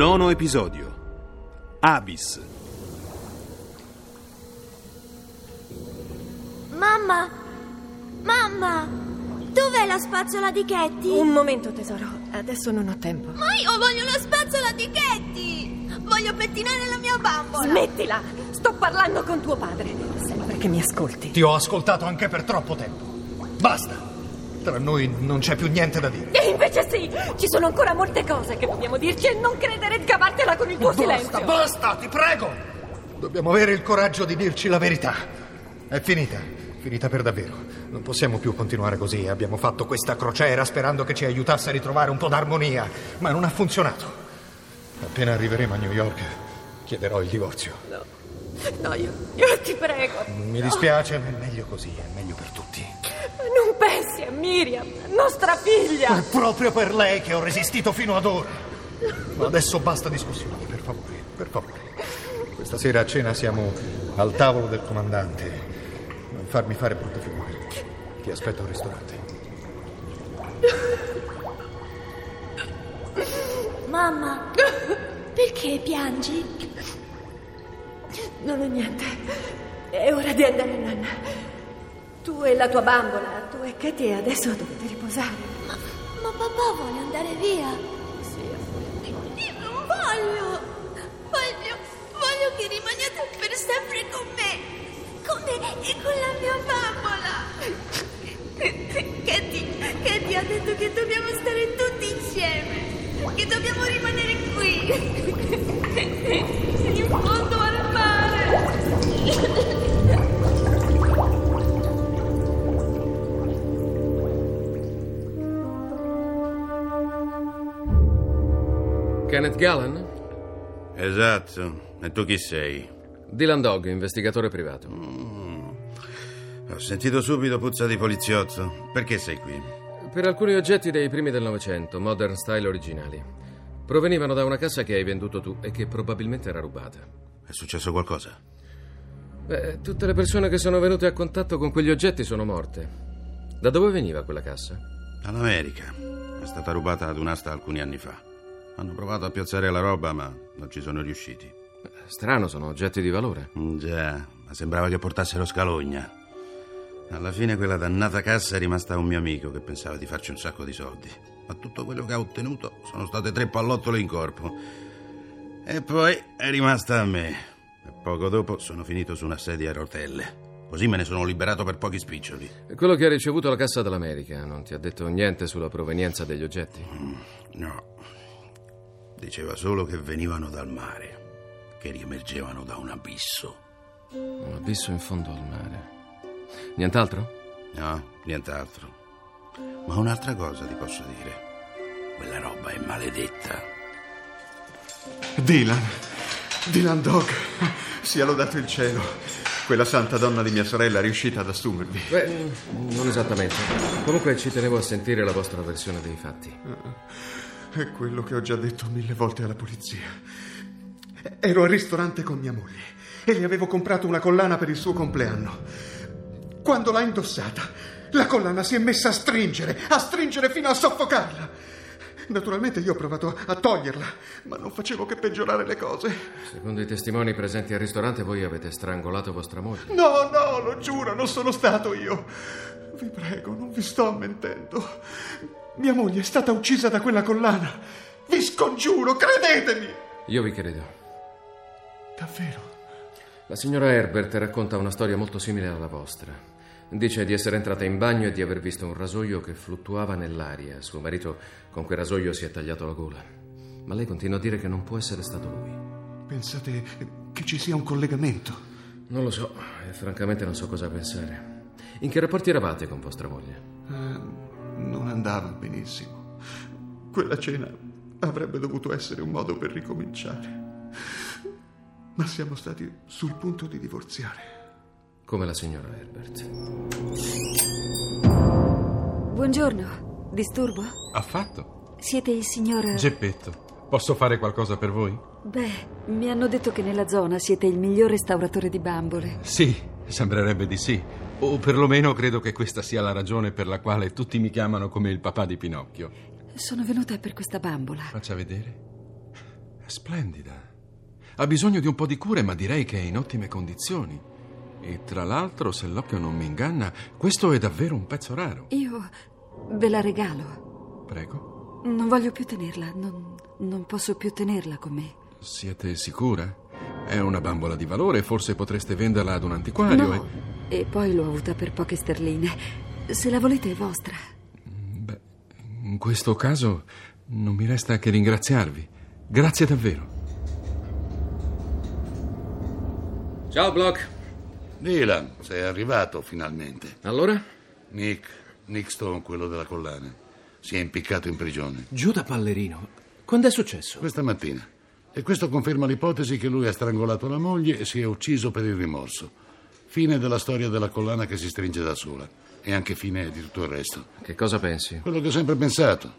Nono episodio Abyss Mamma! Mamma! Dov'è la spazzola di Ketty? Un momento, tesoro. Adesso non ho tempo. Ma io voglio la spazzola di Ketty! Voglio pettinare la mia bambola! Smettila! Sto parlando con tuo padre. Sempre che mi ascolti. Ti ho ascoltato anche per troppo tempo. Basta. Tra noi non c'è più niente da dire. E invece sì! Ci sono ancora molte cose che dobbiamo dirci e non credere di cavartela con il tuo Basta, silenzio. basta, ti prego. Dobbiamo avere il coraggio di dirci la verità. È finita. Finita per davvero. Non possiamo più continuare così. Abbiamo fatto questa crociera sperando che ci aiutasse a ritrovare un po' d'armonia, ma non ha funzionato. Appena arriveremo a New York, chiederò il divorzio. No, no, io, io ti prego. Mi dispiace, ma è meglio così, è meglio per tutti. Non a Miriam, nostra figlia. È proprio per lei che ho resistito fino ad ora. Ma adesso basta discussioni, per favore, per favore. Questa sera a cena siamo al tavolo del comandante. Non farmi fare brutte figure. Ti aspetto al ristorante. Mamma! Perché piangi? Non ho niente. È ora di andare, Nanna. Tu e la tua bambola, tu e Katie adesso dovete riposare. Ma, ma papà vuole andare via. Sì, Io non voglio. Voglio, voglio che rimaniate per sempre con me. Con me e con la mia bambola. Katie, Katie ha detto che dobbiamo stare tutti insieme. Che dobbiamo rimanere qui. Kenneth Gallen? Esatto. E tu chi sei? Dylan Dog, investigatore privato. Ho sentito subito puzza di poliziotto. Perché sei qui? Per alcuni oggetti dei primi del Novecento, modern style originali. Provenivano da una cassa che hai venduto tu e che probabilmente era rubata. È successo qualcosa? Beh, tutte le persone che sono venute a contatto con quegli oggetti sono morte. Da dove veniva quella cassa? Dall'America. È stata rubata ad un'asta alcuni anni fa. Hanno provato a piazzare la roba, ma non ci sono riusciti. Strano, sono oggetti di valore. Mm, Già, ma sembrava che portassero scalogna. Alla fine quella dannata cassa è rimasta a un mio amico che pensava di farci un sacco di soldi. Ma tutto quello che ha ottenuto sono state tre pallottole in corpo. E poi è rimasta a me. E poco dopo sono finito su una sedia a rotelle. Così me ne sono liberato per pochi spiccioli. E quello che ha ricevuto la Cassa dell'America non ti ha detto niente sulla provenienza degli oggetti? No. Diceva solo che venivano dal mare, che riemergevano da un abisso. Un abisso in fondo al mare. Nient'altro? No, nient'altro. Ma un'altra cosa ti posso dire. Quella roba è maledetta. Dylan, Dylan Dog, sia lodato il cielo. Quella santa donna di mia sorella è riuscita ad assumervi. Beh, non esattamente. Comunque ci tenevo a sentire la vostra versione dei fatti. È quello che ho già detto mille volte alla polizia. Ero al ristorante con mia moglie e le avevo comprato una collana per il suo compleanno. Quando l'ha indossata, la collana si è messa a stringere, a stringere fino a soffocarla. Naturalmente io ho provato a toglierla, ma non facevo che peggiorare le cose. Secondo i testimoni presenti al ristorante, voi avete strangolato vostra moglie. No, no, lo giuro, non sono stato io. Vi prego, non vi sto mentendo. Mia moglie è stata uccisa da quella collana. Vi scongiuro, credetemi. Io vi credo. Davvero? La signora Herbert racconta una storia molto simile alla vostra. Dice di essere entrata in bagno e di aver visto un rasoio che fluttuava nell'aria. Suo marito con quel rasoio si è tagliato la gola. Ma lei continua a dire che non può essere stato lui. Pensate che ci sia un collegamento? Non lo so e francamente non so cosa pensare. In che rapporti eravate con vostra moglie? Non andava benissimo. Quella cena avrebbe dovuto essere un modo per ricominciare. Ma siamo stati sul punto di divorziare. Come la signora Herbert. Buongiorno, disturbo? Affatto. Siete il signor... Geppetto, posso fare qualcosa per voi? Beh, mi hanno detto che nella zona siete il miglior restauratore di bambole. Sì, sembrerebbe di sì. O perlomeno credo che questa sia la ragione per la quale tutti mi chiamano come il papà di Pinocchio. Sono venuta per questa bambola. Faccia vedere. È splendida. Ha bisogno di un po' di cure, ma direi che è in ottime condizioni. E tra l'altro, se l'occhio non mi inganna, questo è davvero un pezzo raro. Io ve la regalo. Prego. Non voglio più tenerla, non, non posso più tenerla con me. Siete sicura? È una bambola di valore, forse potreste venderla ad un antiquario. No, e... e poi l'ho avuta per poche sterline. Se la volete è vostra. Beh, in questo caso non mi resta che ringraziarvi. Grazie davvero. Ciao, Block. Dylan, sei arrivato finalmente. Allora? Nick, Nick Stone, quello della collana, si è impiccato in prigione. Giù da Pallerino. Quando è successo? Questa mattina. E questo conferma l'ipotesi che lui ha strangolato la moglie e si è ucciso per il rimorso. Fine della storia della collana che si stringe da sola. E anche fine di tutto il resto. Che cosa pensi? Quello che ho sempre pensato.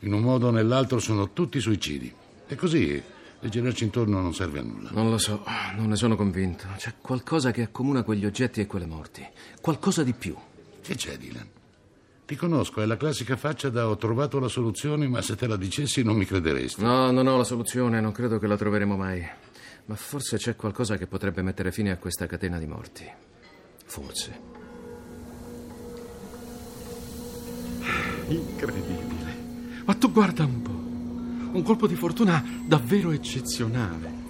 In un modo o nell'altro sono tutti suicidi. E così e girarci intorno non serve a nulla. Non lo so, non ne sono convinto. C'è qualcosa che accomuna quegli oggetti e quelle morti. Qualcosa di più. Che c'è, Dylan? Ti conosco, è la classica faccia da ho trovato la soluzione, ma se te la dicessi non mi crederesti. No, non ho la soluzione, non credo che la troveremo mai. Ma forse c'è qualcosa che potrebbe mettere fine a questa catena di morti. Forse. Incredibile. Ma tu guarda un po'. Un colpo di fortuna davvero eccezionale.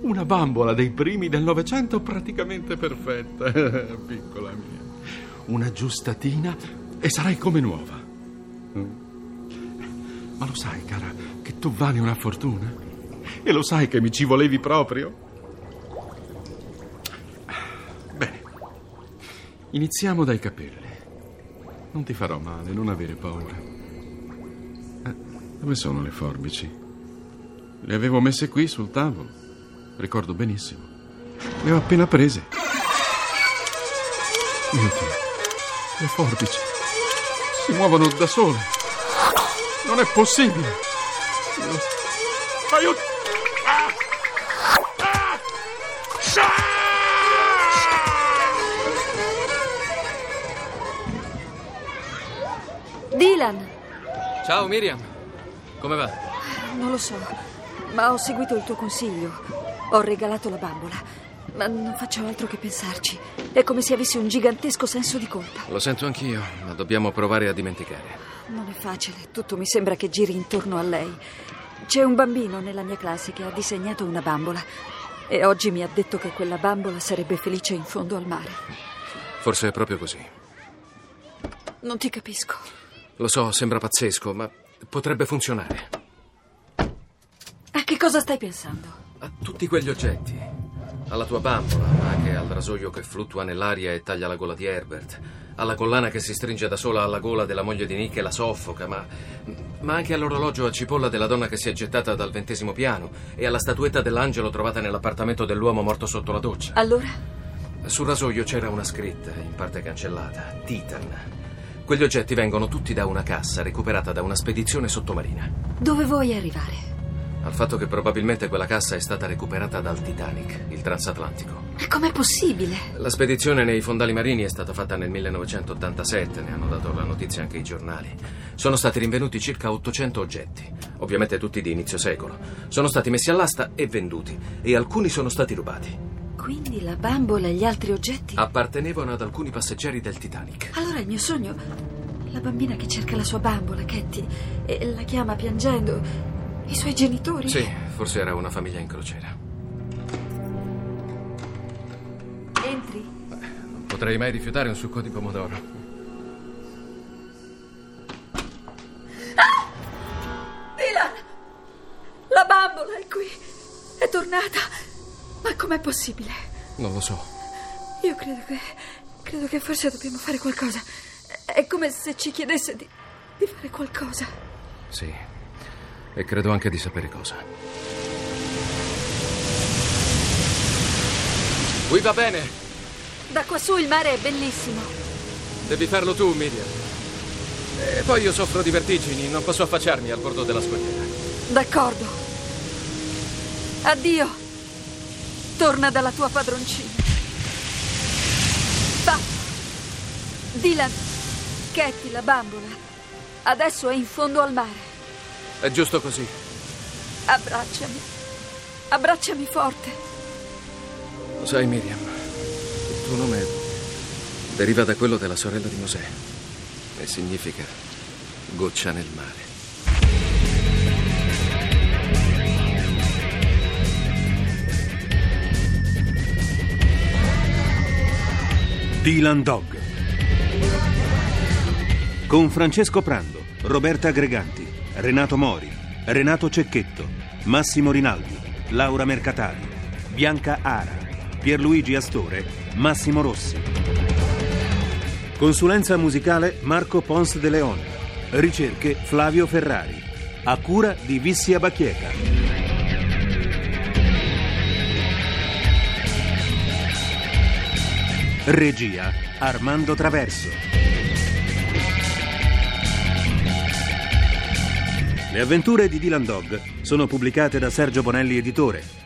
Una bambola dei primi del Novecento praticamente perfetta. Piccola mia. Una giustatina e sarai come nuova. Ma lo sai, cara, che tu vali una fortuna? E lo sai che mi ci volevi proprio? Bene. Iniziamo dai capelli. Non ti farò male, non avere paura. Dove sono le forbici? Le avevo messe qui sul tavolo. Ricordo benissimo. Le ho appena prese. Mio Dio, le forbici si muovono da sole. Non è possibile. Aiuto! Dylan! Ciao Miriam. Come va? Non lo so, ma ho seguito il tuo consiglio. Ho regalato la bambola, ma non faccio altro che pensarci. È come se avessi un gigantesco senso di colpa. Lo sento anch'io, ma dobbiamo provare a dimenticare. Non è facile, tutto mi sembra che giri intorno a lei. C'è un bambino nella mia classe che ha disegnato una bambola e oggi mi ha detto che quella bambola sarebbe felice in fondo al mare. Forse è proprio così. Non ti capisco. Lo so, sembra pazzesco, ma potrebbe funzionare. A che cosa stai pensando? A tutti quegli oggetti. Alla tua bambola, anche al rasoio che fluttua nell'aria e taglia la gola di Herbert. Alla collana che si stringe da sola alla gola della moglie di Nick e la soffoca, ma, ma anche all'orologio a cipolla della donna che si è gettata dal ventesimo piano e alla statuetta dell'angelo trovata nell'appartamento dell'uomo morto sotto la doccia. Allora? Sul rasoio c'era una scritta, in parte cancellata, Titan. Quegli oggetti vengono tutti da una cassa recuperata da una spedizione sottomarina. Dove vuoi arrivare? Al fatto che probabilmente quella cassa è stata recuperata dal Titanic, il transatlantico. Ma com'è possibile? La spedizione nei fondali marini è stata fatta nel 1987, ne hanno dato la notizia anche i giornali. Sono stati rinvenuti circa 800 oggetti, ovviamente tutti di inizio secolo. Sono stati messi all'asta e venduti, e alcuni sono stati rubati. Quindi la bambola e gli altri oggetti? Appartenevano ad alcuni passeggeri del Titanic. Allora il mio sogno. La bambina che cerca la sua bambola, Katie, e la chiama piangendo. I suoi genitori? Sì, forse era una famiglia in crociera. Potrei mai rifiutare un succo di pomodoro. Ah! Dylan! La bambola è qui. È tornata. Ma com'è possibile? Non lo so. Io credo che. credo che forse dobbiamo fare qualcosa. È come se ci chiedesse di. di fare qualcosa. Sì. E credo anche di sapere cosa. Qui va bene. Da quassù il mare è bellissimo. Devi farlo tu, Miriam. E poi io soffro di vertigini, non posso affacciarmi al bordo della scogliera. D'accordo. Addio. Torna dalla tua padroncina. Va. Dylan, Katie, la bambola, adesso è in fondo al mare. È giusto così. Abbracciami. Abbracciami forte. Lo sai, Miriam, tuo nome deriva da quello della sorella di Mosè e significa goccia nel mare. Dylan Dog. Con Francesco Prando, Roberta Greganti, Renato Mori, Renato Cecchetto, Massimo Rinaldi, Laura Mercatari, Bianca Ara, Pierluigi Astore, Massimo Rossi. Consulenza musicale Marco Pons de Leon. Ricerche Flavio Ferrari. A cura di Vissia Bacchieca. Regia Armando Traverso. Le avventure di Dylan Dog sono pubblicate da Sergio Bonelli Editore.